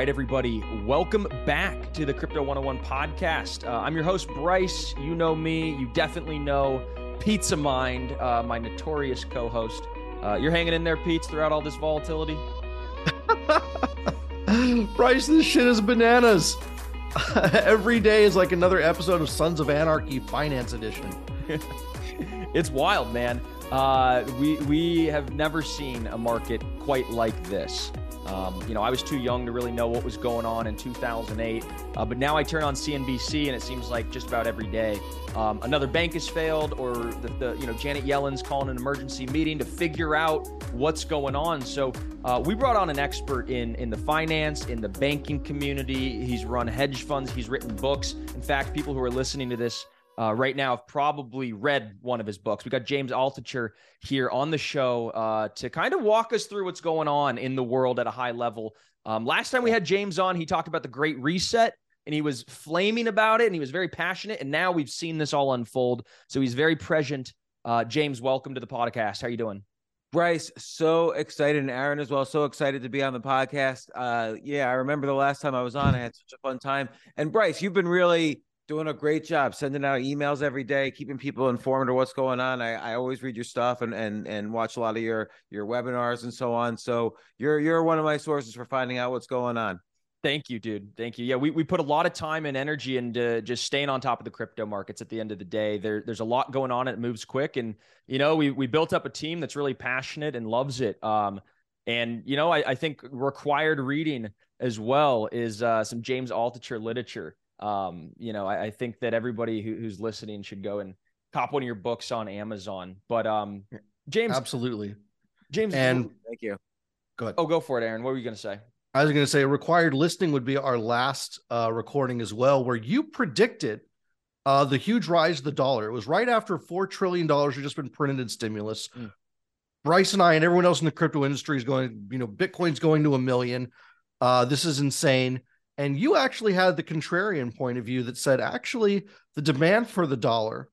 right, everybody, welcome back to the Crypto 101 podcast. Uh, I'm your host, Bryce. You know me. You definitely know Pizza Mind, uh, my notorious co host. Uh, you're hanging in there, Pete, throughout all this volatility? Bryce, this shit is bananas. Every day is like another episode of Sons of Anarchy Finance Edition. it's wild, man. Uh, we we have never seen a market quite like this. Um, you know, I was too young to really know what was going on in 2008, uh, but now I turn on CNBC and it seems like just about every day um, another bank has failed, or the, the, you know Janet Yellen's calling an emergency meeting to figure out what's going on. So uh, we brought on an expert in in the finance, in the banking community. He's run hedge funds. He's written books. In fact, people who are listening to this uh, right now have probably read one of his books. We got James Altucher here on the show uh, to kind of walk us through what's going on in the world at a high level. Um, last time we had James on, he talked about the Great Reset and he was flaming about it and he was very passionate. And now we've seen this all unfold. So he's very present. Uh, James, welcome to the podcast. How are you doing? Bryce, so excited, and Aaron as well, so excited to be on the podcast. Uh, yeah, I remember the last time I was on, I had such a fun time. And Bryce, you've been really doing a great job sending out emails every day, keeping people informed of what's going on. I, I always read your stuff and and and watch a lot of your your webinars and so on. So you're you're one of my sources for finding out what's going on. Thank you, dude. Thank you. Yeah, we, we put a lot of time and energy into just staying on top of the crypto markets at the end of the day. There, there's a lot going on. It moves quick. And, you know, we, we built up a team that's really passionate and loves it. Um, and, you know, I, I think required reading as well is uh, some James Altucher literature um, you know, I, I think that everybody who, who's listening should go and cop one of your books on Amazon. But um, James, absolutely, James, and thank you. Go ahead. Oh, go for it, Aaron. What were you going to say? I was going to say required listening would be our last uh, recording as well, where you predicted uh, the huge rise of the dollar. It was right after four trillion dollars had just been printed in stimulus. Mm. Bryce and I and everyone else in the crypto industry is going, you know, Bitcoin's going to a million. Uh, this is insane. And you actually had the contrarian point of view that said actually the demand for the dollar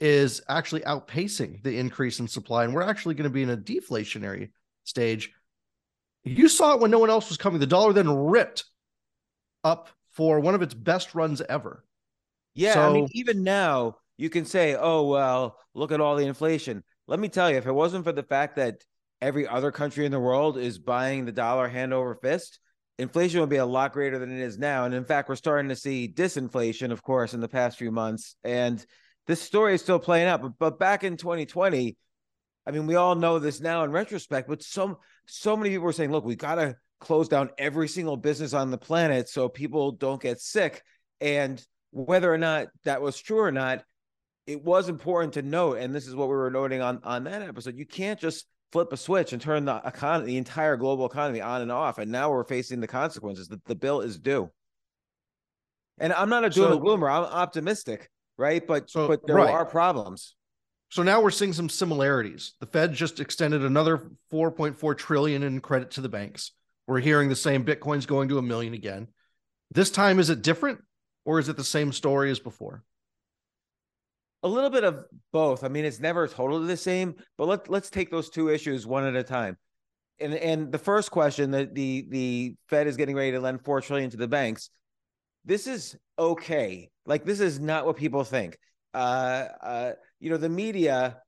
is actually outpacing the increase in supply. And we're actually going to be in a deflationary stage. You saw it when no one else was coming. The dollar then ripped up for one of its best runs ever. Yeah. So, I mean, even now you can say, oh, well, look at all the inflation. Let me tell you, if it wasn't for the fact that every other country in the world is buying the dollar hand over fist, inflation would be a lot greater than it is now. And in fact, we're starting to see disinflation, of course, in the past few months. And this story is still playing out. But, but back in 2020, I mean, we all know this now in retrospect, but so so many people were saying, look, we gotta close down every single business on the planet so people don't get sick. And whether or not that was true or not, it was important to note, and this is what we were noting on on that episode. You can't just flip a switch and turn the economy, the entire global economy on and off. And now we're facing the consequences. that the bill is due. And I'm not a doom and gloomer. I'm optimistic, right? But so, but there right. are problems. So now we're seeing some similarities. The Fed just extended another 4.4 trillion in credit to the banks. We're hearing the same Bitcoin's going to a million again. This time, is it different or is it the same story as before? A little bit of both. I mean, it's never totally the same, but let let's take those two issues one at a time. And and the first question that the the Fed is getting ready to lend four trillion to the banks. This is okay. Like this is not what people think. Uh, uh, you know, the media,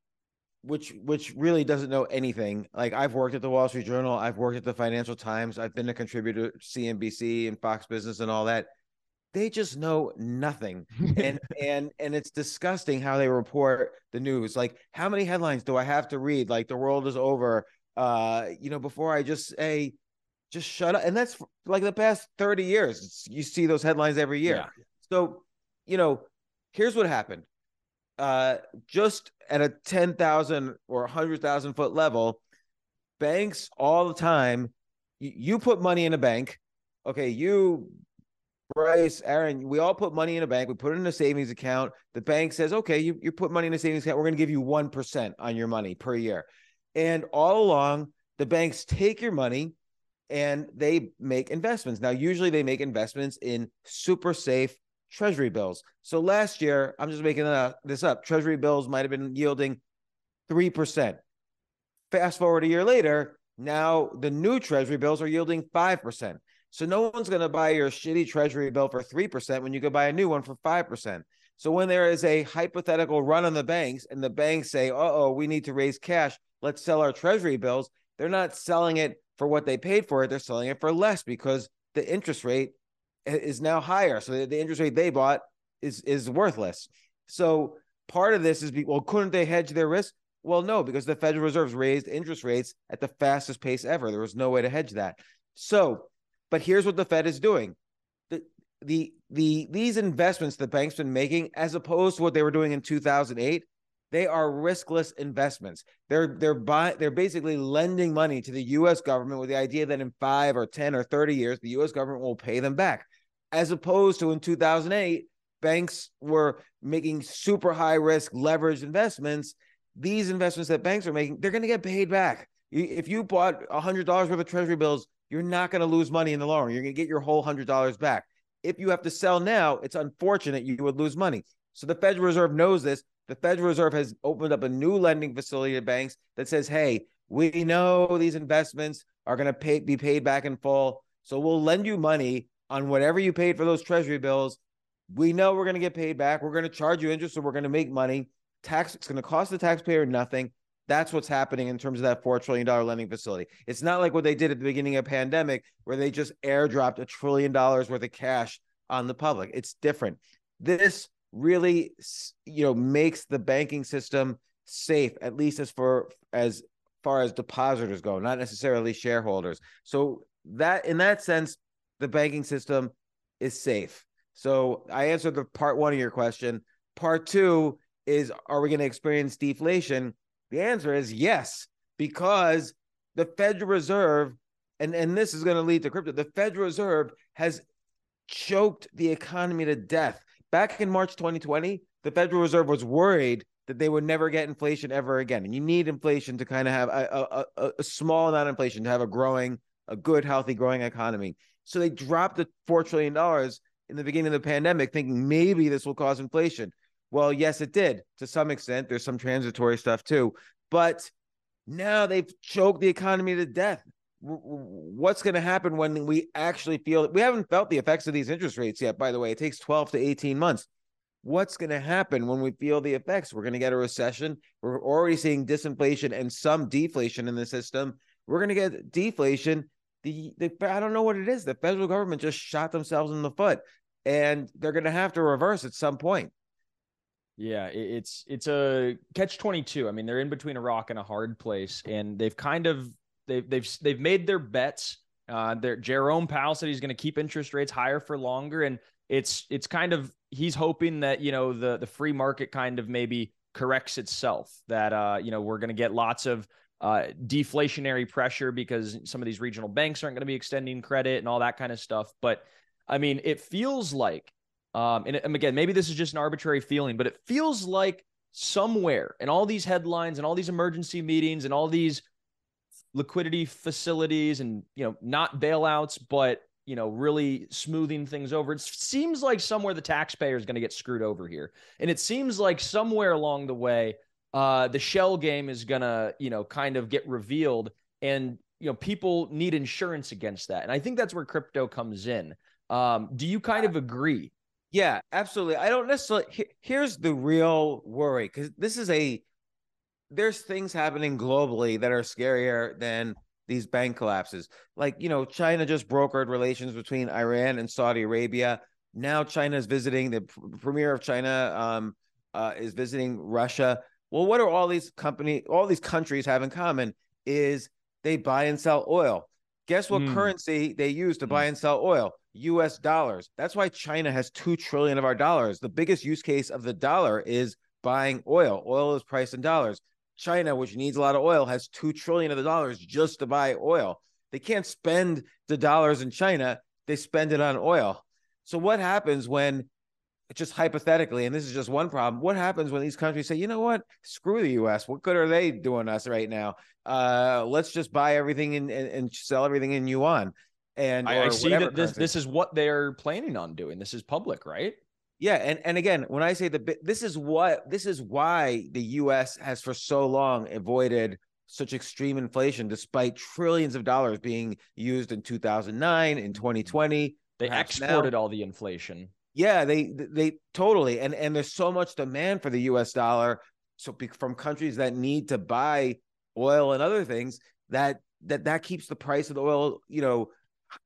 which which really doesn't know anything. Like I've worked at the Wall Street Journal, I've worked at the Financial Times, I've been a contributor to CNBC and Fox Business and all that they just know nothing. And and and it's disgusting how they report the news. Like how many headlines do i have to read? Like the world is over. Uh you know before i just say just shut up. And that's like the past 30 years you see those headlines every year. Yeah. so you know here's what happened. Uh just at a 10,000 or 100,000 foot level banks all the time you, you put money in a bank okay you Bryce, Aaron, we all put money in a bank. We put it in a savings account. The bank says, okay, you, you put money in a savings account. We're going to give you 1% on your money per year. And all along, the banks take your money and they make investments. Now, usually they make investments in super safe treasury bills. So last year, I'm just making this up, treasury bills might have been yielding 3%. Fast forward a year later, now the new treasury bills are yielding 5%. So no one's going to buy your shitty treasury bill for 3% when you could buy a new one for 5%. So when there is a hypothetical run on the banks and the banks say, uh oh, we need to raise cash, let's sell our treasury bills, they're not selling it for what they paid for it. They're selling it for less because the interest rate is now higher. So the interest rate they bought is is worthless. So part of this is, well, couldn't they hedge their risk? Well, no, because the Federal Reserve's raised interest rates at the fastest pace ever. There was no way to hedge that. So, but here's what the Fed is doing. The the the these investments the bank's been making, as opposed to what they were doing in 2008, they are riskless investments. They're they're buy, they're basically lending money to the US government with the idea that in 5 or 10 or 30 years the US government will pay them back. As opposed to in 2008, banks were making super high risk leveraged investments these investments that banks are making, they're going to get paid back. If you bought $100 worth of treasury bills, you're not going to lose money in the long run. You're going to get your whole $100 back. If you have to sell now, it's unfortunate you would lose money. So the Federal Reserve knows this. The Federal Reserve has opened up a new lending facility to banks that says, hey, we know these investments are going to pay, be paid back in full. So we'll lend you money on whatever you paid for those treasury bills. We know we're going to get paid back. We're going to charge you interest, so we're going to make money tax it's going to cost the taxpayer nothing that's what's happening in terms of that $4 trillion lending facility. It's not like what they did at the beginning of pandemic where they just airdropped a trillion dollars worth of cash on the public. It's different. This really you know makes the banking system safe at least as for as far as depositors go not necessarily shareholders. So that in that sense the banking system is safe. So i answered the part one of your question. Part two is are we going to experience deflation? The answer is yes, because the Federal Reserve, and, and this is going to lead to crypto, the Federal Reserve has choked the economy to death. Back in March 2020, the Federal Reserve was worried that they would never get inflation ever again. And you need inflation to kind of have a, a, a small amount of inflation to have a growing, a good, healthy, growing economy. So they dropped the $4 trillion in the beginning of the pandemic, thinking maybe this will cause inflation. Well, yes, it did to some extent. There's some transitory stuff too, but now they've choked the economy to death. What's going to happen when we actually feel we haven't felt the effects of these interest rates yet? By the way, it takes 12 to 18 months. What's going to happen when we feel the effects? We're going to get a recession. We're already seeing disinflation and some deflation in the system. We're going to get deflation. The, the I don't know what it is. The federal government just shot themselves in the foot, and they're going to have to reverse at some point. Yeah, it's it's a catch twenty two. I mean, they're in between a rock and a hard place, and they've kind of they've they've they've made their bets. Uh, their Jerome Powell said he's going to keep interest rates higher for longer, and it's it's kind of he's hoping that you know the the free market kind of maybe corrects itself. That uh you know we're going to get lots of uh, deflationary pressure because some of these regional banks aren't going to be extending credit and all that kind of stuff. But I mean, it feels like um, and, and again, maybe this is just an arbitrary feeling, but it feels like somewhere in all these headlines and all these emergency meetings and all these liquidity facilities and you know not bailouts but you know really smoothing things over it seems like somewhere the taxpayer is going to get screwed over here. And it seems like somewhere along the way uh the shell game is going to you know kind of get revealed and you know people need insurance against that. And i think that's where crypto comes in. Um do you kind of agree yeah, absolutely. I don't necessarily. Here's the real worry because this is a. There's things happening globally that are scarier than these bank collapses. Like, you know, China just brokered relations between Iran and Saudi Arabia. Now China is visiting the premier of China um, uh, is visiting Russia. Well, what are all these company, all these countries have in common? Is they buy and sell oil. Guess what mm. currency they use to mm. buy and sell oil? US dollars. That's why China has 2 trillion of our dollars. The biggest use case of the dollar is buying oil. Oil is priced in dollars. China, which needs a lot of oil, has 2 trillion of the dollars just to buy oil. They can't spend the dollars in China, they spend it on oil. So what happens when just hypothetically, and this is just one problem. What happens when these countries say, you know what, screw the U.S. What good are they doing us right now? Uh, let's just buy everything and, and sell everything in yuan. And I, I see that this this is what they're planning on doing. This is public, right? Yeah, and and again, when I say the this is what this is why the U.S. has for so long avoided such extreme inflation despite trillions of dollars being used in 2009 in mm-hmm. 2020 they exported now. all the inflation yeah they they totally and and there's so much demand for the us dollar so from countries that need to buy oil and other things that that that keeps the price of the oil you know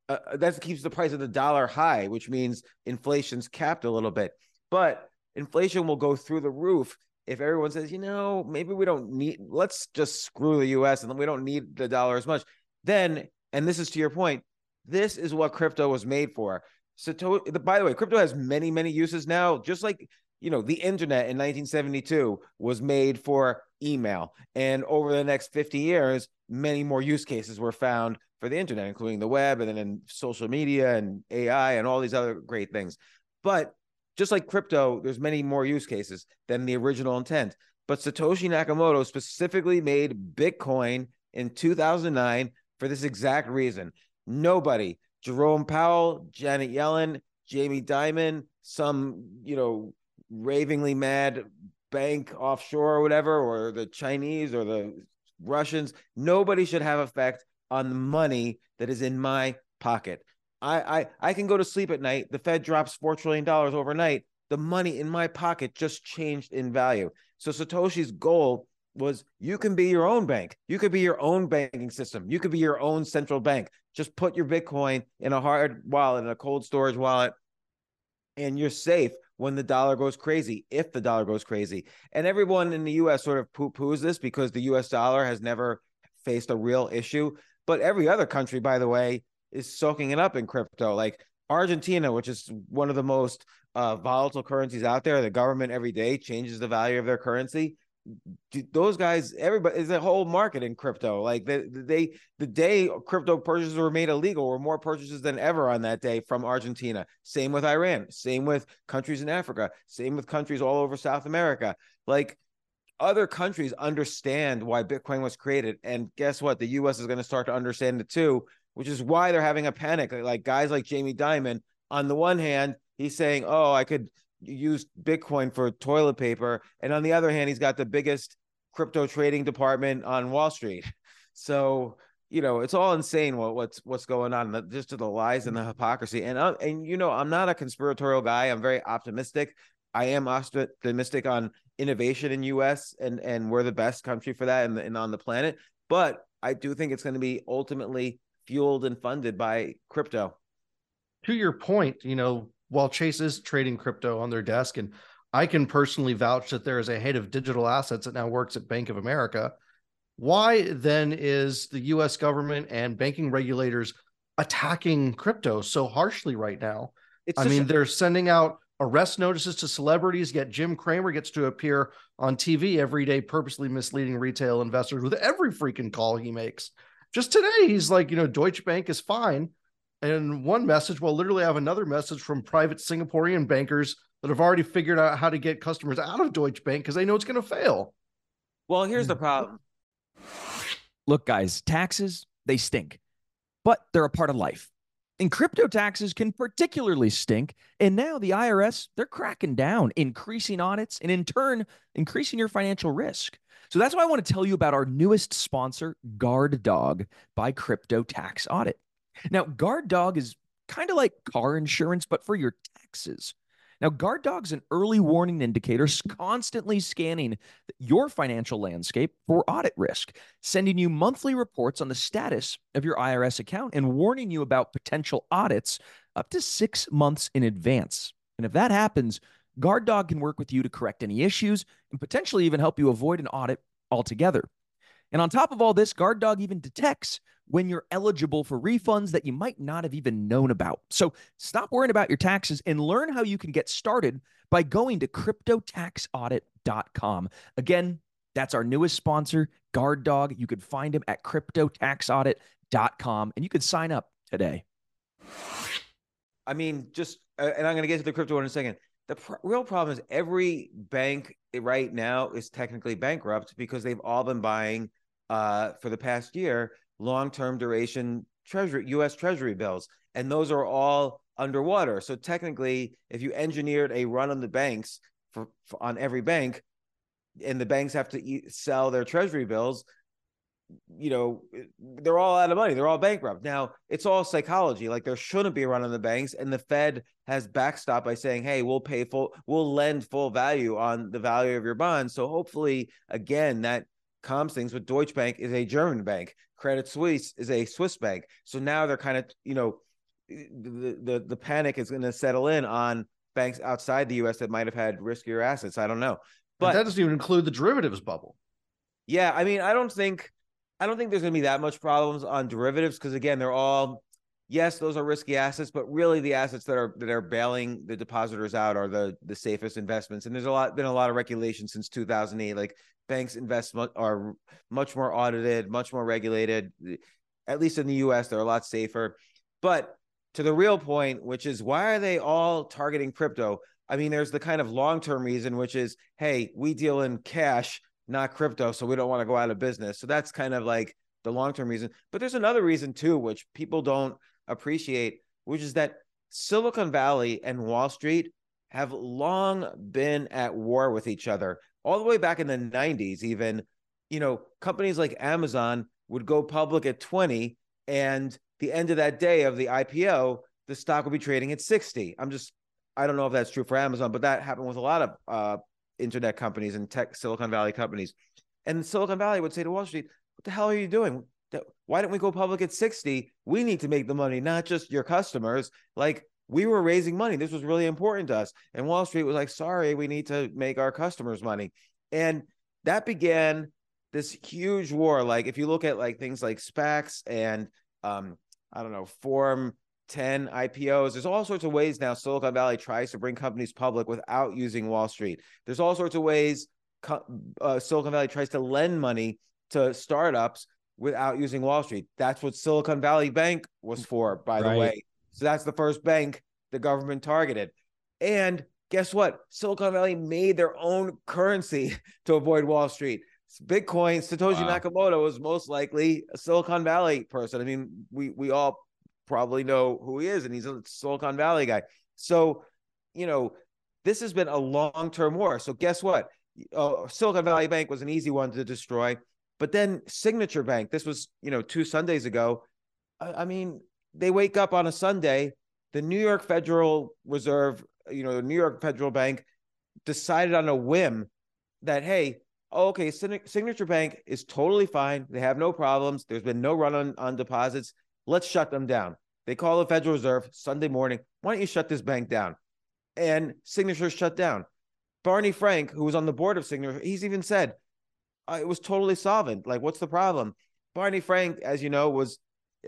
uh, uh that keeps the price of the dollar high which means inflation's capped a little bit but inflation will go through the roof if everyone says, you know, maybe we don't need, let's just screw the US and we don't need the dollar as much, then, and this is to your point, this is what crypto was made for. So, to, by the way, crypto has many, many uses now, just like, you know, the internet in 1972 was made for email. And over the next 50 years, many more use cases were found for the internet, including the web and then social media and AI and all these other great things. But just like crypto, there's many more use cases than the original intent. But Satoshi Nakamoto specifically made Bitcoin in 2009 for this exact reason. Nobody, Jerome Powell, Janet Yellen, Jamie Dimon, some, you know, ravingly mad bank offshore or whatever, or the Chinese or the Russians, nobody should have effect on the money that is in my pocket. I, I I can go to sleep at night. The Fed drops four trillion dollars overnight. The money in my pocket just changed in value. So Satoshi's goal was you can be your own bank. You could be your own banking system. You could be your own central bank. Just put your Bitcoin in a hard wallet, in a cold storage wallet, and you're safe when the dollar goes crazy, if the dollar goes crazy. And everyone in the US sort of poo poos this because the US dollar has never faced a real issue. But every other country, by the way, is soaking it up in crypto. Like Argentina, which is one of the most uh, volatile currencies out there, the government every day changes the value of their currency. Those guys, everybody is a whole market in crypto. Like they, they, the day crypto purchases were made illegal, were more purchases than ever on that day from Argentina. Same with Iran. Same with countries in Africa. Same with countries all over South America. Like other countries understand why Bitcoin was created, and guess what? The U.S. is going to start to understand it too which is why they're having a panic. Like guys like Jamie Dimon, on the one hand, he's saying, "Oh, I could use Bitcoin for toilet paper," and on the other hand, he's got the biggest crypto trading department on Wall Street. So you know, it's all insane what, what's what's going on, just to the lies and the hypocrisy. And uh, and you know, I'm not a conspiratorial guy. I'm very optimistic. I am optimistic on innovation in U.S. and and we're the best country for that and, and on the planet. But I do think it's going to be ultimately fueled and funded by crypto. To your point, you know, while Chase is trading crypto on their desk, and I can personally vouch that there is a head of digital assets that now works at Bank of America. Why then is the US government and banking regulators attacking crypto so harshly right now? It's I mean, a- they're sending out arrest notices to celebrities, yet Jim Cramer gets to appear on TV every day, purposely misleading retail investors with every freaking call he makes. Just today, he's like, you know, Deutsche Bank is fine. And one message, well, literally, I have another message from private Singaporean bankers that have already figured out how to get customers out of Deutsche Bank because they know it's going to fail. Well, here's the hmm. problem. Look, guys, taxes, they stink, but they're a part of life. And crypto taxes can particularly stink. And now the IRS, they're cracking down, increasing audits, and in turn, increasing your financial risk. So that's why I want to tell you about our newest sponsor, Guard Dog by Crypto Tax Audit. Now, Guard Dog is kind of like car insurance, but for your taxes. Now, Guard Dog's an early warning indicator constantly scanning your financial landscape for audit risk, sending you monthly reports on the status of your IRS account and warning you about potential audits up to six months in advance. And if that happens, Guard Dog can work with you to correct any issues and potentially even help you avoid an audit altogether. And on top of all this, Guard Dog even detects when you're eligible for refunds that you might not have even known about. So stop worrying about your taxes and learn how you can get started by going to cryptotaxaudit.com. Again, that's our newest sponsor, Guard Dog. You could find him at cryptotaxaudit.com and you could sign up today. I mean, just, uh, and I'm going to get to the crypto one in a second the pr- real problem is every bank right now is technically bankrupt because they've all been buying uh, for the past year long-term duration treasury US treasury bills and those are all underwater so technically if you engineered a run on the banks for, for on every bank and the banks have to sell their treasury bills you know, they're all out of money. They're all bankrupt. Now, it's all psychology. Like there shouldn't be a run on the banks. And the Fed has backstop by saying, hey, we'll pay full, we'll lend full value on the value of your bonds. So hopefully, again, that calms things. But Deutsche Bank is a German bank. Credit Suisse is a Swiss bank. So now they're kind of, you know, the the, the panic is going to settle in on banks outside the US that might have had riskier assets. I don't know. But that doesn't even include the derivatives bubble. Yeah, I mean, I don't think I don't think there's going to be that much problems on derivatives because again, they're all yes, those are risky assets, but really the assets that are that are bailing the depositors out are the the safest investments. And there's a lot been a lot of regulation since 2008. Like banks invest are much more audited, much more regulated. At least in the U.S., they're a lot safer. But to the real point, which is why are they all targeting crypto? I mean, there's the kind of long term reason, which is, hey, we deal in cash not crypto, so we don't want to go out of business. So that's kind of like the long term reason. But there's another reason too, which people don't appreciate, which is that Silicon Valley and Wall Street have long been at war with each other. All the way back in the 90s, even, you know, companies like Amazon would go public at 20 and the end of that day of the IPO, the stock would be trading at 60. I'm just I don't know if that's true for Amazon, but that happened with a lot of uh, internet companies and tech Silicon Valley companies. And Silicon Valley would say to Wall Street, "What the hell are you doing? Why don't we go public at 60? We need to make the money, not just your customers. Like we were raising money. This was really important to us." And Wall Street was like, "Sorry, we need to make our customers money." And that began this huge war. Like if you look at like things like SPACs and um, I don't know, Form 10 IPOs. There's all sorts of ways now Silicon Valley tries to bring companies public without using Wall Street. There's all sorts of ways uh, Silicon Valley tries to lend money to startups without using Wall Street. That's what Silicon Valley Bank was for, by right. the way. So that's the first bank the government targeted. And guess what? Silicon Valley made their own currency to avoid Wall Street. Bitcoin, Satoshi wow. Nakamoto was most likely a Silicon Valley person. I mean, we we all probably know who he is, and he's a Silicon Valley guy. So, you know, this has been a long term war. So, guess what? Uh, Silicon Valley Bank was an easy one to destroy, but then Signature Bank, this was, you know, two Sundays ago. I, I mean, they wake up on a Sunday, the New York Federal Reserve, you know, the New York Federal Bank decided on a whim that, hey, oh, okay, Signature Bank is totally fine. They have no problems. There's been no run on, on deposits. Let's shut them down. They call the Federal Reserve Sunday morning. Why don't you shut this bank down? And Signature shut down. Barney Frank, who was on the board of Signature, he's even said uh, it was totally solvent. Like, what's the problem? Barney Frank, as you know, was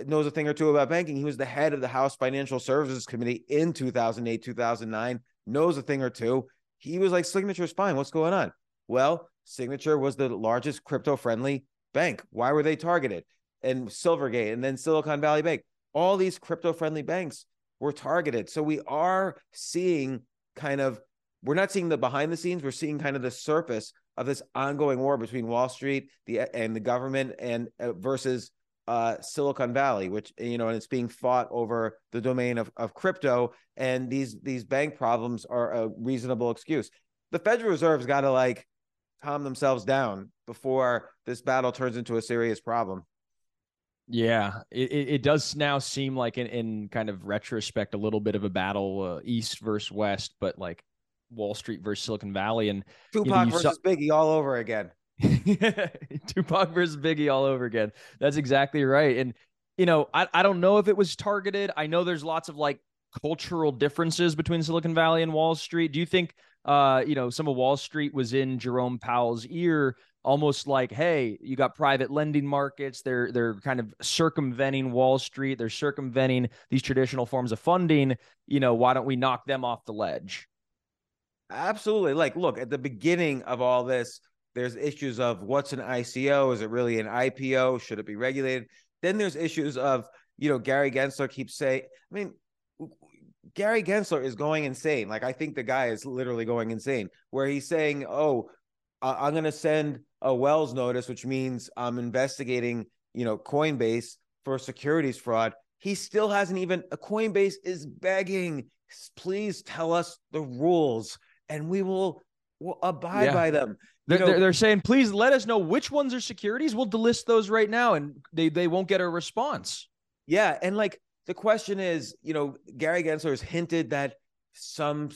knows a thing or two about banking. He was the head of the House Financial Services Committee in 2008, 2009, knows a thing or two. He was like, Signature's fine. What's going on? Well, Signature was the largest crypto friendly bank. Why were they targeted? and Silvergate and then Silicon Valley Bank. All these crypto friendly banks were targeted. So we are seeing kind of, we're not seeing the behind the scenes, we're seeing kind of the surface of this ongoing war between Wall Street the and the government and uh, versus uh, Silicon Valley, which you know, and it's being fought over the domain of, of crypto. And these these bank problems are a reasonable excuse. The Federal Reserve's got to like calm themselves down before this battle turns into a serious problem. Yeah, it, it does now seem like in, in kind of retrospect a little bit of a battle, uh, East versus West, but like Wall Street versus Silicon Valley and Tupac you know, versus saw... Biggie all over again. Tupac versus Biggie all over again. That's exactly right. And you know, I, I don't know if it was targeted. I know there's lots of like cultural differences between Silicon Valley and Wall Street. Do you think uh, you know, some of Wall Street was in Jerome Powell's ear almost like, hey, you got private lending markets. They're they're kind of circumventing Wall Street. They're circumventing these traditional forms of funding. You know, why don't we knock them off the ledge? Absolutely. Like, look, at the beginning of all this, there's issues of what's an ICO? Is it really an IPO? Should it be regulated? Then there's issues of, you know, Gary Gensler keeps saying, I mean, Gary Gensler is going insane. Like I think the guy is literally going insane, where he's saying, "Oh, I'm going to send a Wells notice, which means I'm investigating, you know, Coinbase for securities fraud. He still hasn't even, a Coinbase is begging, please tell us the rules and we will, will abide yeah. by them. They're, know, they're saying, please let us know which ones are securities. We'll delist those right now, and they they won't get a response. Yeah, and like the question is, you know, Gary Gensler has hinted that some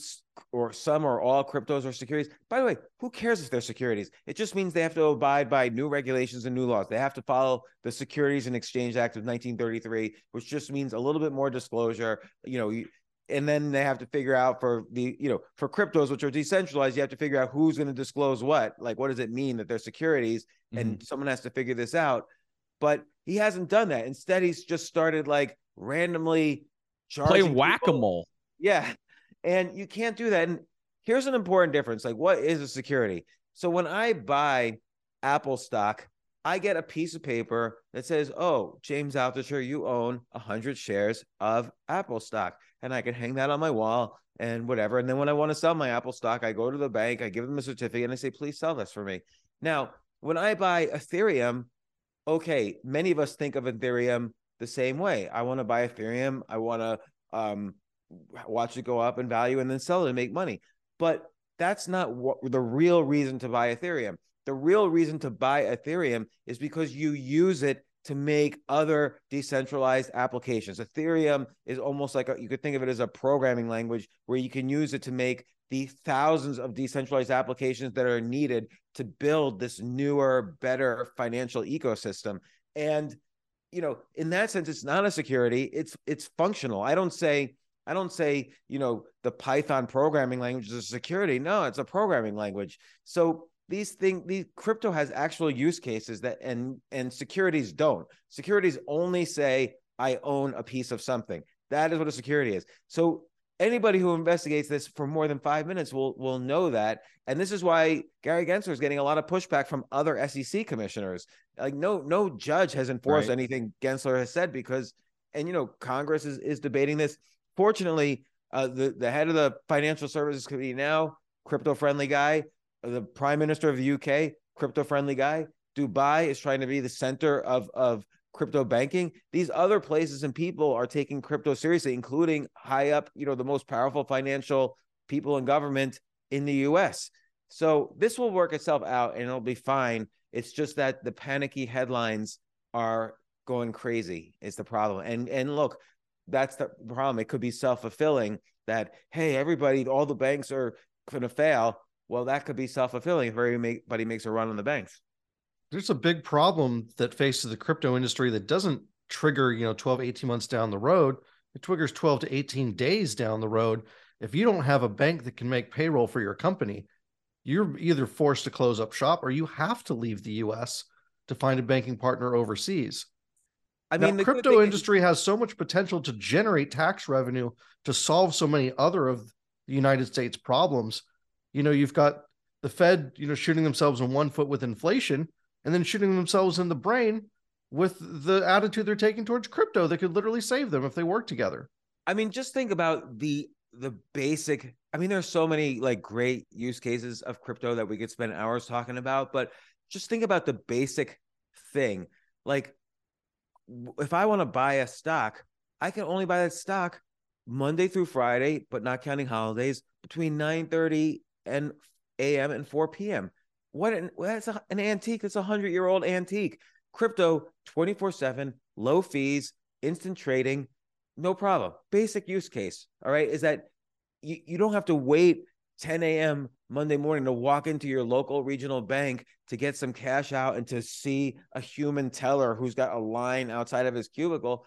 or some or all cryptos are securities. By the way, who cares if they're securities? It just means they have to abide by new regulations and new laws. They have to follow the Securities and Exchange Act of 1933, which just means a little bit more disclosure. You know, and then they have to figure out for the you know for cryptos which are decentralized, you have to figure out who's going to disclose what. Like, what does it mean that they're securities? Mm-hmm. And someone has to figure this out. But he hasn't done that. Instead, he's just started like randomly playing whack a mole. Yeah, and you can't do that. And here's an important difference like, what is a security? So when I buy Apple stock, I get a piece of paper that says, Oh, James Altucher, you own 100 shares of Apple stock. And I can hang that on my wall and whatever. And then when I want to sell my Apple stock, I go to the bank, I give them a certificate, and I say, Please sell this for me. Now, when I buy Ethereum, okay, many of us think of Ethereum the same way. I want to buy Ethereum. I want to um, watch it go up in value and then sell it and make money. But that's not what the real reason to buy Ethereum. The real reason to buy Ethereum is because you use it to make other decentralized applications. Ethereum is almost like a, you could think of it as a programming language where you can use it to make the thousands of decentralized applications that are needed to build this newer, better financial ecosystem. And you know, in that sense, it's not a security. It's it's functional. I don't say I don't say, you know, the Python programming language is a security. No, it's a programming language. So these things, the crypto has actual use cases that and and securities don't. Securities only say I own a piece of something. That is what a security is. So anybody who investigates this for more than five minutes will will know that. And this is why Gary Gensler is getting a lot of pushback from other SEC commissioners. Like no no judge has enforced right. anything Gensler has said because and you know Congress is is debating this. Fortunately, uh, the the head of the Financial Services Committee now, crypto friendly guy, the Prime Minister of the UK, crypto friendly guy. Dubai is trying to be the center of of crypto banking. These other places and people are taking crypto seriously, including high up, you know, the most powerful financial people in government in the US. So this will work itself out and it'll be fine. It's just that the panicky headlines are going crazy is the problem. And and look, that's the problem. It could be self-fulfilling that hey, everybody, all the banks are going to fail. Well, that could be self-fulfilling if everybody makes a run on the banks. There's a big problem that faces the crypto industry that doesn't trigger, you know, 12, 18 months down the road. It triggers 12 to 18 days down the road. If you don't have a bank that can make payroll for your company, you're either forced to close up shop or you have to leave the US to find a banking partner overseas. I mean, now, the crypto industry is- has so much potential to generate tax revenue to solve so many other of the United States problems. You know, you've got the Fed, you know, shooting themselves in one foot with inflation and then shooting themselves in the brain with the attitude they're taking towards crypto that could literally save them if they work together. I mean, just think about the the basic I mean, there's so many like great use cases of crypto that we could spend hours talking about, but just think about the basic thing. Like if I want to buy a stock, I can only buy that stock Monday through Friday, but not counting holidays, between 9 30 and a.m. and 4 p.m. What an, that's a, an antique. That's a hundred year old antique. Crypto 24 7, low fees, instant trading, no problem. Basic use case. All right. Is that you, you don't have to wait 10 a.m. Monday morning to walk into your local regional bank to get some cash out and to see a human teller who's got a line outside of his cubicle.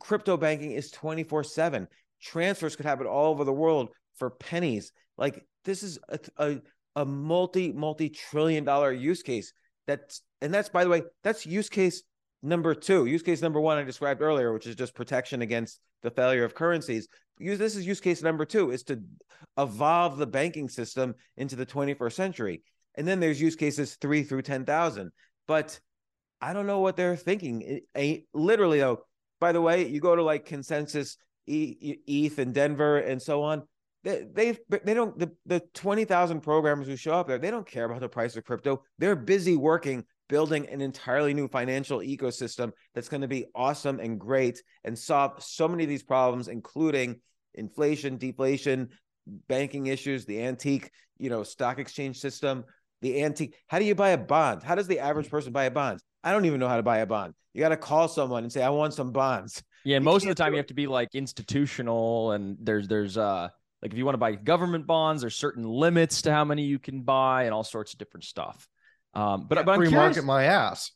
Crypto banking is 24 7. Transfers could happen all over the world for pennies. Like this is a, a, a multi, multi trillion dollar use case. That's, and that's, by the way, that's use case number two. Use case number one I described earlier, which is just protection against the failure of currencies use this is use case number two is to evolve the banking system into the 21st century and then there's use cases three through 10,000 but i don't know what they're thinking it, literally though by the way you go to like consensus eth in denver and so on they they they don't the, the 20,000 programmers who show up there they don't care about the price of crypto they're busy working building an entirely new financial ecosystem that's going to be awesome and great and solve so many of these problems, including inflation, deflation, banking issues, the antique, you know, stock exchange system. the antique. How do you buy a bond? How does the average person buy a bond? I don't even know how to buy a bond. You got to call someone and say, I want some bonds. Yeah, and You most of the time you have to be like institutional, and there's there's uh like if you want to buy government bonds, there's certain limits to how many you can buy, and all sorts of different stuff. Um, but, Yeah, but I'm Free curious, market my ass.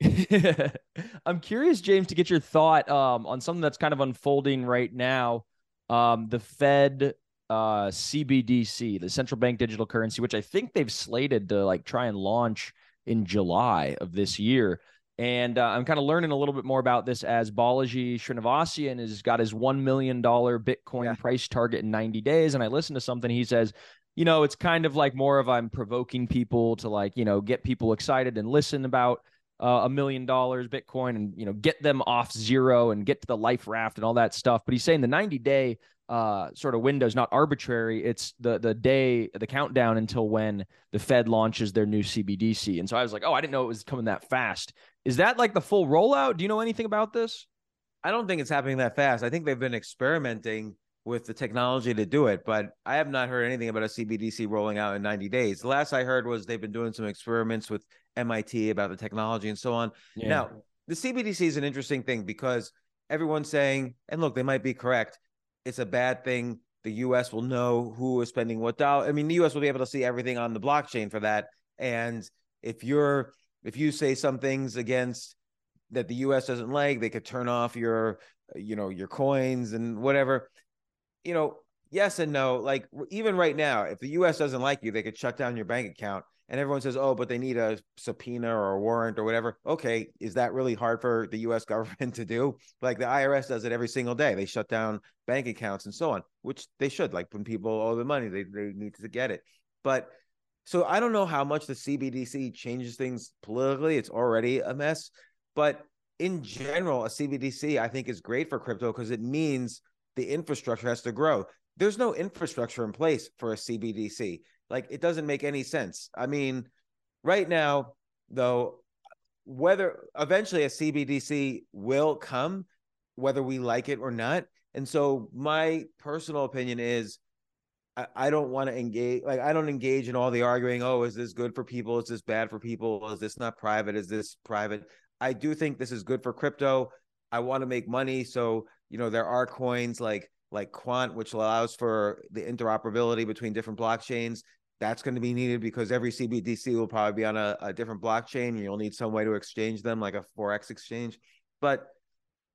I'm curious, James, to get your thought um, on something that's kind of unfolding right now. Um, the Fed uh, CBDC, the central bank digital currency, which I think they've slated to like try and launch in July of this year. And uh, I'm kind of learning a little bit more about this as Balaji Srinivasan has got his $1 million Bitcoin Yeah. price target in 90 days. And I listened to something he says, you know, it's kind of like more of I'm provoking people to like, you know, get people excited and listen about uh, a million dollars Bitcoin and, you know, get them off zero and get to the life raft and all that stuff. But he's saying the 90 day uh, sort of window is not arbitrary. It's the the day, the countdown until when the Fed launches their new CBDC. And so I was like, oh, I didn't know it was coming that fast. Is that like the full rollout? Do you know anything about this? I don't think it's happening that fast. I think they've been experimenting with the technology to do it, but I have not heard anything about a CBDC rolling out in 90 days. The last I heard was they've been doing some experiments with MIT about the technology and so on. Now, the CBDC is an interesting thing because everyone's saying, and look, they might be correct. It's a bad thing. The US will know who is spending what dollar. I mean, the US will be able to see everything on the blockchain for that. And if you're if you say some things against that the US doesn't like, they could turn off your you know your coins and whatever. You know, yes and no. Like even right now, if the US doesn't like you, they could shut down your bank account and everyone says, "Oh, but they need a subpoena or a warrant or whatever." Okay, is that really hard for the U.S. government to do? Like the IRS does it every single day. They shut down bank accounts and so on, which they should. Like when people owe the money, they they need to get it. But so I don't know how much the CBDC changes things politically. It's already a mess, but in general, a CBDC I think is great for crypto because it means the infrastructure has to grow. There's no infrastructure in place for a CBDC. Like it doesn't make any sense. I mean, right now, though, whether eventually a CBDC will come, whether we like it or not. And so my personal opinion is I, don't want to engage like I don't engage in all the arguing, oh, is this good for people? Is this bad for people? Is this not private? Is this private? I do think this is good for crypto. I want to make money. So, you know, there are coins like like Quant, which allows for the interoperability between different blockchains. That's going to be needed because every CBDC will probably be on a, a different blockchain. And you'll need some way to exchange them, like a forex exchange. But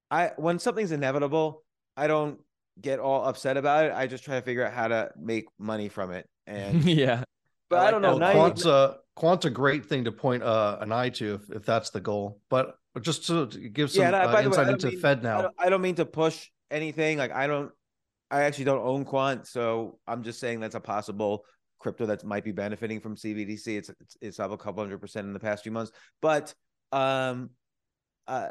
I, when something's inevitable, I don't get all upset about it. I just try to figure out how to make money from it. And yeah. but I I, don't that know. one. Now you- Quant's a Quant's a great thing to point uh, an eye to if, if that's the goal. But just to give some and I- uh, by the way, insight into mean- Fed I now. don't, I don't mean to push anything. Like I don't, I actually don't own Quant, so I'm just saying that's a possible crypto that might be benefiting from CBDC. It's it's, it's up a couple hundred percent in the past few months, but um, uh,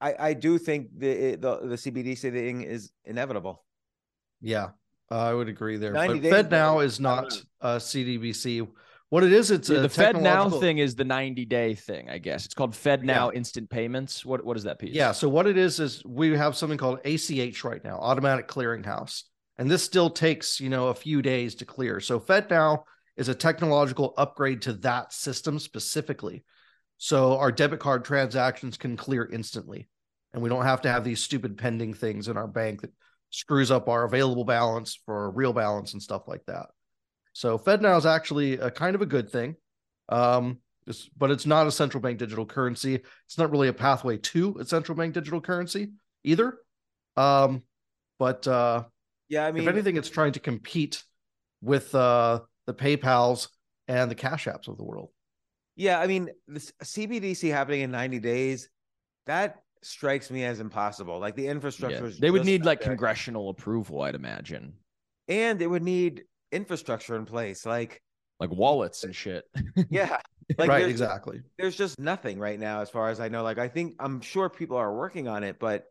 I I do think the the the CBDC thing is inevitable. Yeah, uh, I would agree there. But Fed now is don't not uh, CDBC. What it is, it's Yeah, a the Fed now thing is the 90 day thing, I guess. It's called Fed Now Instant Payments. What what is that piece? Yeah. So what it is is we have something called ACH right now, Automatic Clearinghouse, and this still takes you know a few days to clear. So Fed Now is a technological upgrade to that system specifically. So our debit card transactions can clear instantly, and we don't have to have these stupid pending things in our bank that screws up our available balance for real balance and stuff like that. So FedNow is actually a kind of a good thing. Um, it's, but it's not a central bank digital currency. It's not really a pathway to a central bank digital currency either. Um, but uh, Yeah, I mean, if anything, it's trying to compete with uh, the PayPal's and the Cash Apps of the world. Yeah, I mean, this CBDC happening in 90 days, that strikes me as impossible. Like the infrastructure is They would need like there. congressional approval, I'd imagine. and it would need infrastructure in place. Like, Like wallets and shit. yeah, like right, there's, exactly. there's just nothing right now, as far as I know. Like, I think I'm sure people are working on it, but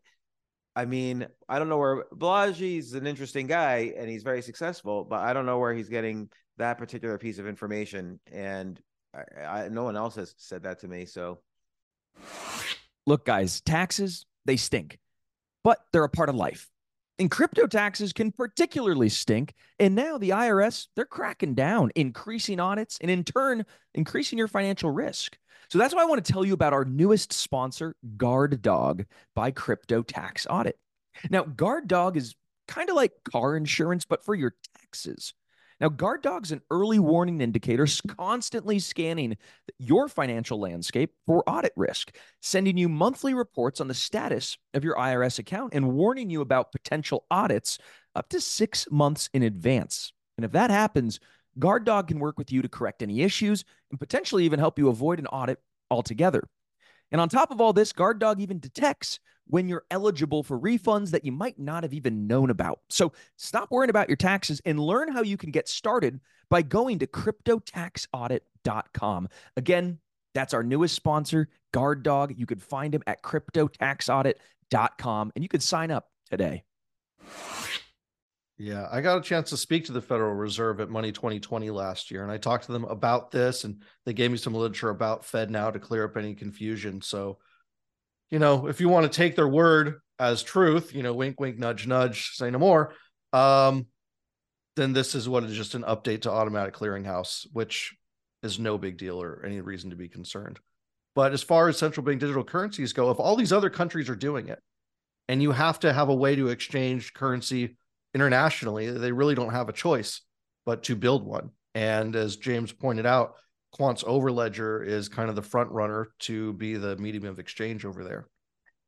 I mean, I don't know where Balaji's an interesting guy and he's very successful, but I don't know where he's getting that particular piece of information. And I, I, no one else has said that to me. So, Look, guys, taxes, they stink, but they're a part of life. And crypto taxes can particularly stink. And now the IRS, they're cracking down, increasing audits, and in turn, increasing your financial risk. So that's why I want to tell you about our newest sponsor, Guard Dog by Crypto Tax Audit. Now, Guard Dog is kind of like car insurance, but for your taxes. Now, Guard Dog's an early warning indicator, constantly scanning your financial landscape for audit risk, sending you monthly reports on the status of your IRS account and warning you about potential audits up to six months in advance. And if that happens, Guard Dog can work with you to correct any issues and potentially even help you avoid an audit altogether. And on top of all this, Guard Dog even detects when you're eligible for refunds that you might not have even known about. So stop worrying about your taxes and learn how you can get started by going to cryptotaxaudit.com. Again, that's our newest sponsor, Guard Dog. You could find him at cryptotaxaudit.com and you could sign up today. Yeah, I got a chance to speak to the Federal Reserve at Money 2020 last year, and I talked to them about this, and they gave me some literature about Fed now to clear up any confusion. So, you know, if you want to take their word as truth, you know, wink, wink, nudge, nudge, say no more, um, then this is what is just an update to automatic clearinghouse, which is no big deal or any reason to be concerned. But as far as central bank digital currencies go, if all these other countries are doing it, and you have to have a way to exchange currency internationally, they really don't have a choice but to build one. And as James pointed out, Quant's Overledger is kind of the front runner to be the medium of exchange over there.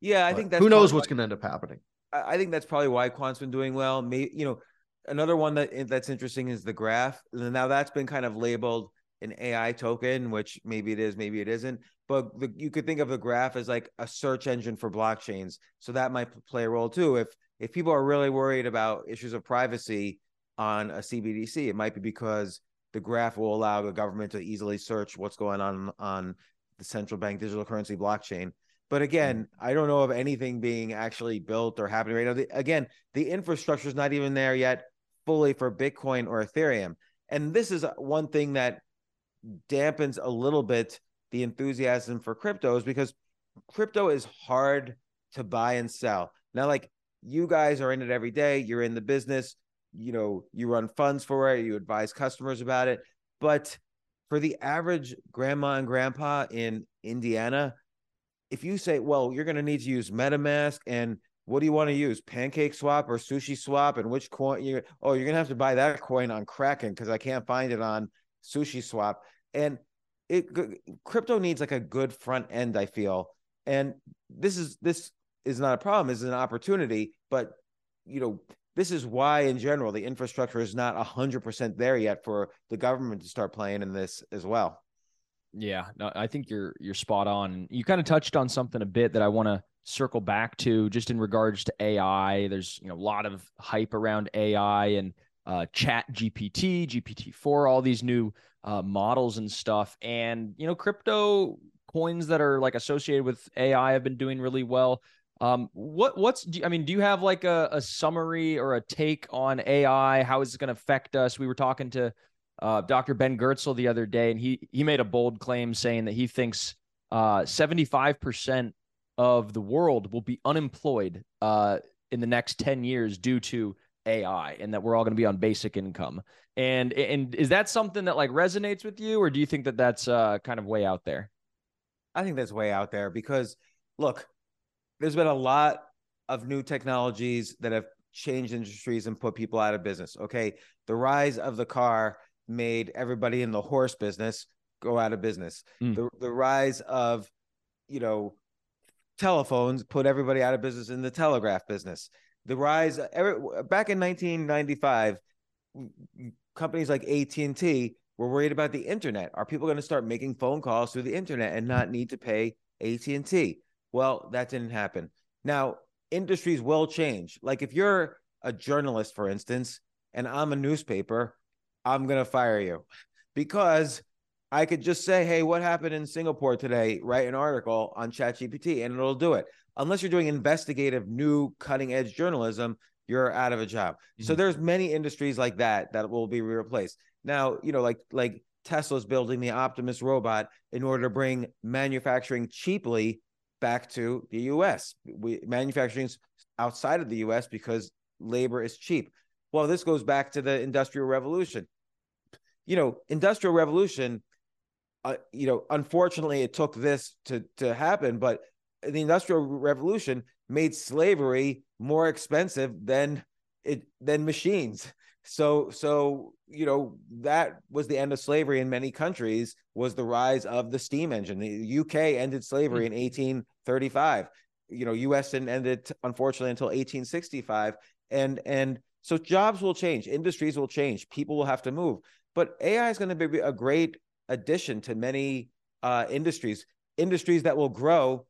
Yeah, I but think that's who knows what's going to end up happening. I think that's probably why Quant's been doing well. Maybe you know, another one that eh, that's interesting is the graph. Now that's been kind of labeled an AI token, which maybe it is, maybe it isn't. But the, you could think of the graph as like a search engine for blockchains, so that might play a role too. If if people are really worried about issues of privacy on a CBDC, it might be because the graph will allow the government to easily search what's going on on the central bank digital currency blockchain. But again, mm. I don't know of anything being actually built or happening right now. The, again, the infrastructure is not even there yet fully for Bitcoin or Ethereum. And this is one thing that dampens a little bit the enthusiasm for crypto is because crypto is hard to buy and sell. Now, like you guys are in it every day you're in the business you know you run funds for it you advise customers about it. But for the average grandma and grandpa in indiana if you say well you're going to need to use metamask and what do you want to use pancake swap or sushi swap and which coin you oh you're going to have to buy that coin on kraken because i can't find it on sushi swap. And it crypto needs like a good front end i feel. And this is this is not a problem, is an opportunity. But you know, this is why in general the infrastructure is not hundred percent there yet for the government to start playing in this as well. Yeah, no, I think you're you're spot on. You kind of touched on something a bit that I want to circle back to just in regards to AI. There's you know a lot of hype around AI and uh, Chat GPT, GPT four, all these new uh, models and stuff. And you know, crypto coins that are like associated with AI have been doing really well. Um, what what's do I mean, do you have like a, a summary or a take on AI? How is it going to affect us? We were talking to uh, Dr. Ben Goertzel the other day, and he he made a bold claim saying that he thinks uh, 75% of the world will be unemployed uh, in the next 10 years due to AI, and that we're all going to be on basic income. And and is that something that like resonates with you, or do you think that that's uh, kind of way out there? I think that's way out there because look, there's been a lot of new technologies that have changed industries and put people out of business. Okay. The rise of the car made everybody in the horse business go out of business. Mm. The the rise of, you know, telephones put everybody out of business in the telegraph business. The rise every, back in 1995, companies like AT&T were worried about the internet. Are people going to start making phone calls through the internet and not need to pay AT&T? Well, that didn't happen. Now, industries will change. Like if you're a journalist, for instance, and I'm a newspaper, I'm going to fire you because I could just say, hey, what happened in Singapore today? Write an article on ChatGPT and it'll do it. Unless you're doing investigative, new, cutting edge journalism, you're out of a job. Mm-hmm. So there's many industries like that that will be replaced. Now, you know, like like Tesla's building the Optimus robot in order to bring manufacturing cheaply back to the U.S. We manufacturing's outside of the U.S. because labor is cheap. Well, this goes back to the industrial revolution. You know, industrial revolution uh, you know, unfortunately, it took this to to happen, but the industrial revolution made slavery more expensive than it than machines. So so you know that was the end of slavery in many countries was the rise of the steam engine. The UK ended slavery in 1835. Mm-hmm. You know, US didn't end it unfortunately until 1865. And and so jobs will change, industries will change, people will have to move. But AI is going to be a great addition to many uh, industries, industries that will grow.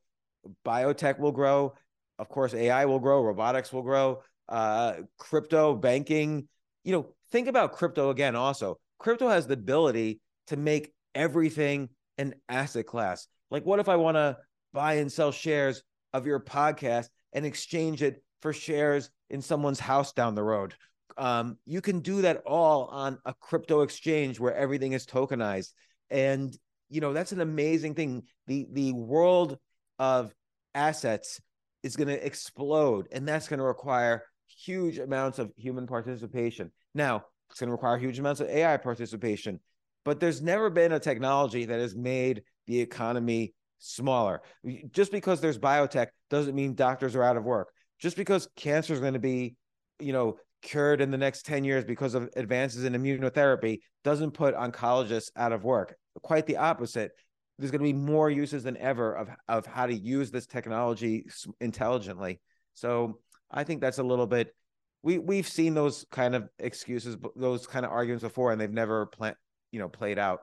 Biotech will grow. Of course, AI will grow. Robotics will grow. Uh, crypto, banking. You know, think about crypto again. Also, crypto has the ability to make everything an asset class. Like, what if I want to buy and sell shares of your podcast and exchange it for shares in someone's house down the road? Um, you can do that all on a crypto exchange where everything is tokenized and you know that's an amazing thing the the world of assets is going to explode and that's going to require huge amounts of human participation now it's going to require huge amounts of ai participation but there's never been a technology that has made the economy smaller just because there's biotech doesn't mean doctors are out of work just because cancer is going to be you know cured in the next 10 years because of advances in immunotherapy doesn't put oncologists out of work. Quite the opposite. There's going to be more uses than ever of, of how to use this technology intelligently. So I think that's a little bit we we've seen those kind of excuses, those kind of arguments before, and they've never plant you know played out.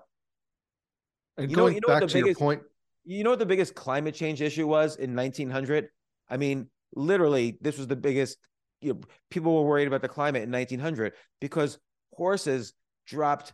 And you going know, you know back to biggest, your point, you know what the biggest climate change issue was in 1900? I mean, literally, this was the biggest you know, people were worried about the climate in 1900 because horses dropped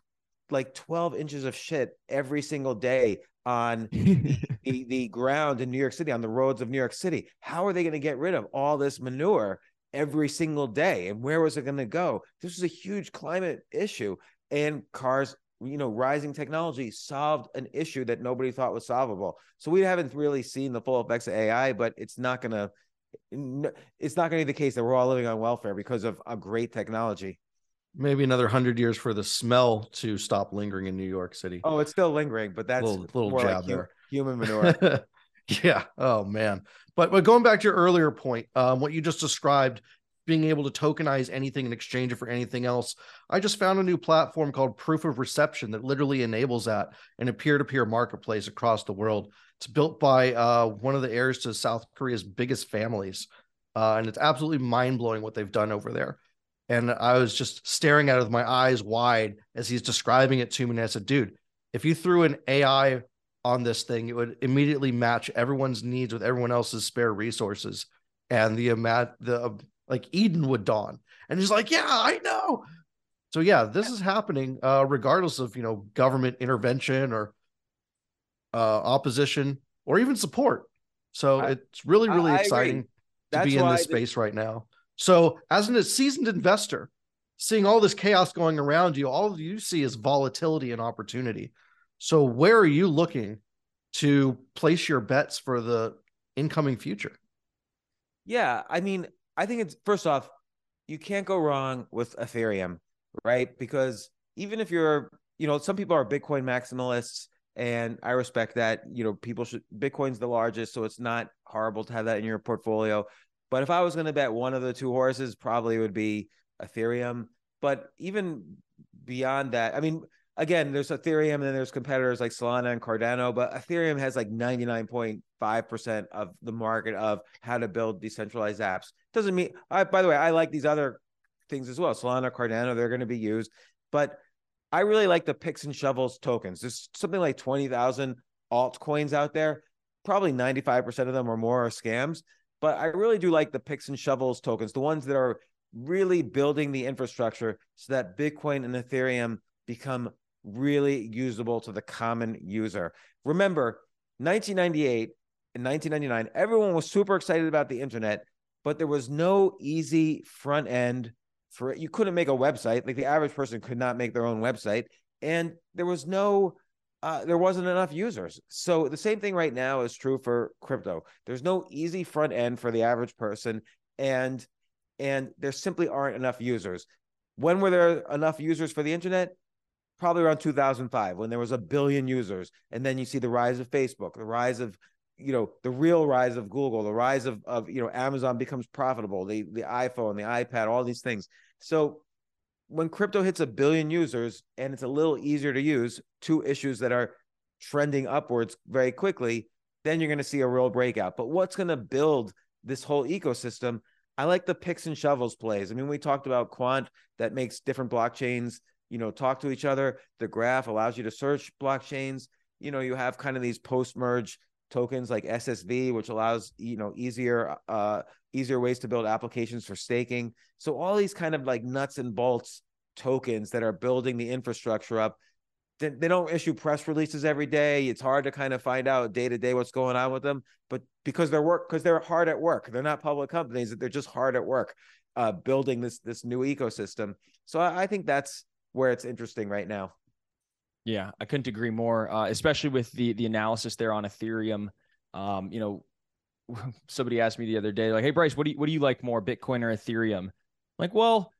like 12 inches of shit every single day on the, the ground in New York City, on the roads of New York City. How are they going to get rid of all this manure every single day? And where was it going to go? This was a huge climate issue. And cars, you know, rising technology solved an issue that nobody thought was solvable. So we haven't really seen the full effects of AI, but it's not going to it's not going to be the case that we're all living on welfare because of a great technology. Maybe another hundred years for the smell to stop lingering in New York City. Oh, it's still lingering, but that's little, little jab like there. Human manure. yeah. Oh man. But but going back to your earlier point, um, what you just described, being able to tokenize anything and exchange it for anything else. I just found a new platform called Proof of Reception that literally enables that in a peer-to-peer marketplace across the world. It's built by uh, one of the heirs to South Korea's biggest families. Uh, and it's absolutely mind blowing what they've done over there. And I was just staring at it with my eyes wide as he's describing it to me. And I said, dude, if you threw an AI on this thing, it would immediately match everyone's needs with everyone else's spare resources. And the amount, the like Eden would dawn. And he's like, yeah, I know. So yeah, this is happening uh, regardless of you know government intervention or uh, opposition or even support. So I, it's really, really I, exciting to be in this space right now. So, as a seasoned investor, seeing all this chaos going around you, all you see is volatility and opportunity. So, where are you looking to place your bets for the incoming future? Yeah, I mean, I think it's first off, you can't go wrong with Ethereum, right? Because even if you're, you know, some people are Bitcoin maximalists and I respect that. You know, people should Bitcoin's the largest, so it's not horrible to have that in your portfolio. But if I was going to bet one of the two horses, probably would be Ethereum. But even beyond that, I mean, again, there's Ethereum and then there's competitors like Solana and Cardano, but Ethereum has like 99.5% of the market of how to build decentralized apps. Doesn't mean I by the way, I like these other things as well. Solana, Cardano, they're going to be used, but I really like the picks and shovels tokens. There's something like 20,000 altcoins out there. Probably 95% of them or more are scams, but I really do like the picks and shovels tokens, the ones that are really building the infrastructure so that Bitcoin and Ethereum become really usable to the common user. Remember, 1998 and 1999, everyone was super excited about the internet, but there was no easy front end for it. you couldn't make a website like the average person could not make their own website and there was no uh, there wasn't enough users so the same thing right now is true for crypto there's no easy front end for the average person and and there simply aren't enough users. When were there enough users for the internet? Probably around 2005 when there was a billion users. And then you see the rise of Facebook, the rise of you know the real rise of google the rise of, of you know amazon becomes profitable the the iphone the ipad all these things. So when crypto hits a billion users and it's a little easier to use two issues that are trending upwards very quickly then you're going to see a real breakout. But what's going to build this whole ecosystem? I like the picks and shovels plays. I mean we talked about quant that makes different blockchains you know talk to each other the graph allows you to search blockchains you know you have kind of these post merge tokens like SSV, which allows you know easier uh easier ways to build applications for staking. So all these kind of like nuts and bolts tokens that are building the infrastructure up. They, don't issue press releases every day. It's hard to kind of find out day to day what's going on with them. But because they're work, because they're hard at work, they're not public companies. They're just hard at work, uh, building this this new ecosystem. So I, I think that's where it's interesting right now. Yeah, I couldn't agree more. Uh, especially with the the analysis there on Ethereum. Um, you know, somebody asked me the other day, like, "Hey, Bryce, what do you what do you like more, Bitcoin or Ethereum?" I'm like, well,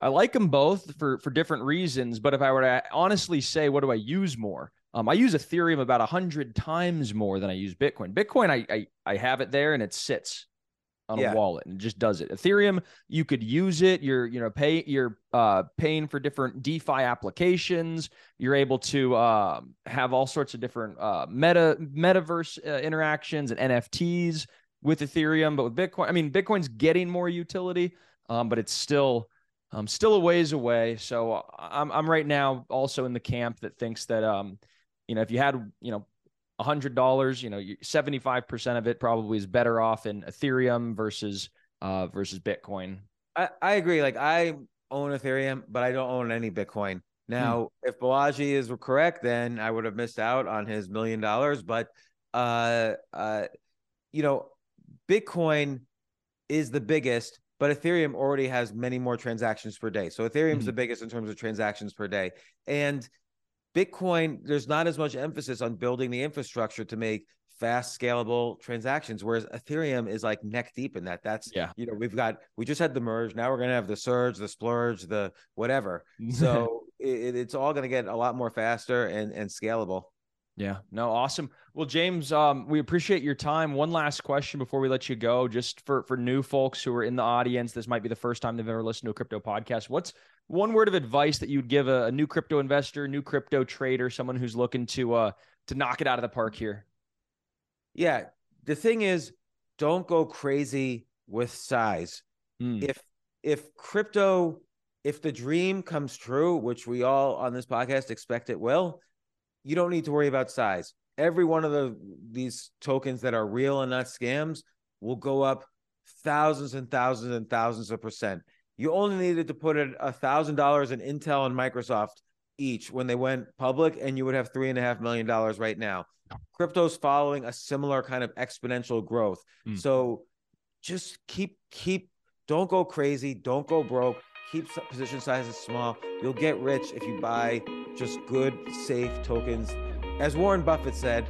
I like them both for for different reasons. But if I were to honestly say, what do I use more? Um, I use Ethereum about a hundred times more than I use Bitcoin. Bitcoin, I, I I have it there and it sits on yeah. a wallet and just does it. Ethereum, you could use it. You're, you know, pay you're uh, paying for different DeFi applications. You're able to uh, have all sorts of different uh, meta metaverse uh, interactions and NFTs with Ethereum. But with Bitcoin, I mean, Bitcoin's getting more utility, um, but it's still um, still a ways away. So I'm I'm right now also in the camp that thinks that um, you know, if you had you know hundred dollars, you know, seventy five percent of it probably is better off in Ethereum versus uh versus Bitcoin. I, I agree. Like I own Ethereum, but I don't own any Bitcoin. Now, hmm. if Balaji is correct, then I would have missed out on his million dollars. But uh uh you know, Bitcoin is the biggest, but Ethereum already has many more transactions per day. So Ethereum's mm-hmm. the biggest in terms of transactions per day. And Bitcoin, there's not as much emphasis on building the infrastructure to make fast scalable transactions whereas ethereum is like neck deep in that. That's yeah. you know we've got we just had the merge. Now we're going to have the surge the splurge the whatever. So it, it's all going to get a lot more faster and and scalable yeah no awesome well james um, we appreciate your time one last question before we let you go just for for new folks who are in the audience this might be the first time they've ever listened to a crypto podcast what's one word of advice that you'd give a, a new crypto investor, new crypto trader, someone who's looking to uh to knock it out of the park here? Yeah, the thing is, don't go crazy with size. Mm. If if crypto, if the dream comes true, which we all on this podcast expect it will, you don't need to worry about size. Every one of the these tokens that are real and not scams will go up thousands and thousands and thousands of percent you only needed to put a thousand dollars in Intel and Microsoft each when they went public, and you would have three and a half million dollars right now. Crypto's following a similar kind of exponential growth. Mm. So just keep keep don't go crazy, don't go broke. Keep position sizes small. You'll get rich if you buy just good, safe tokens. As Warren Buffett said,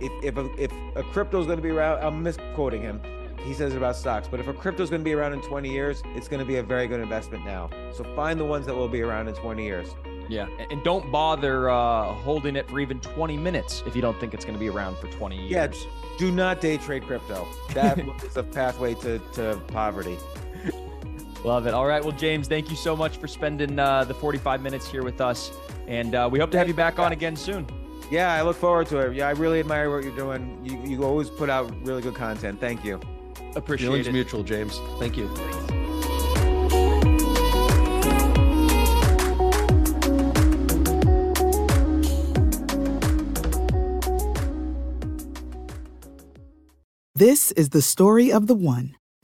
if if a, if a crypto is going to be around, I'm misquoting him he says about stocks. But if a crypto is going to be around in 20 years, it's going to be a very good investment now. So find the ones that will be around in 20 years. Yeah, and don't bother uh, holding it for even 20 minutes if you don't think it's going to be around for 20 years. Yeah, do not day trade crypto. That is a pathway to, to poverty. Love it. All right. Well, James, thank you so much for spending uh, the 45 minutes here with us. And uh, we hope to have you back on again soon. Yeah, I look forward to it. Yeah, I really admire what you're doing. You, you always put out really good content. Thank you. Appreciate Feelings it. mutual, James. Thank you. This is the story of the one.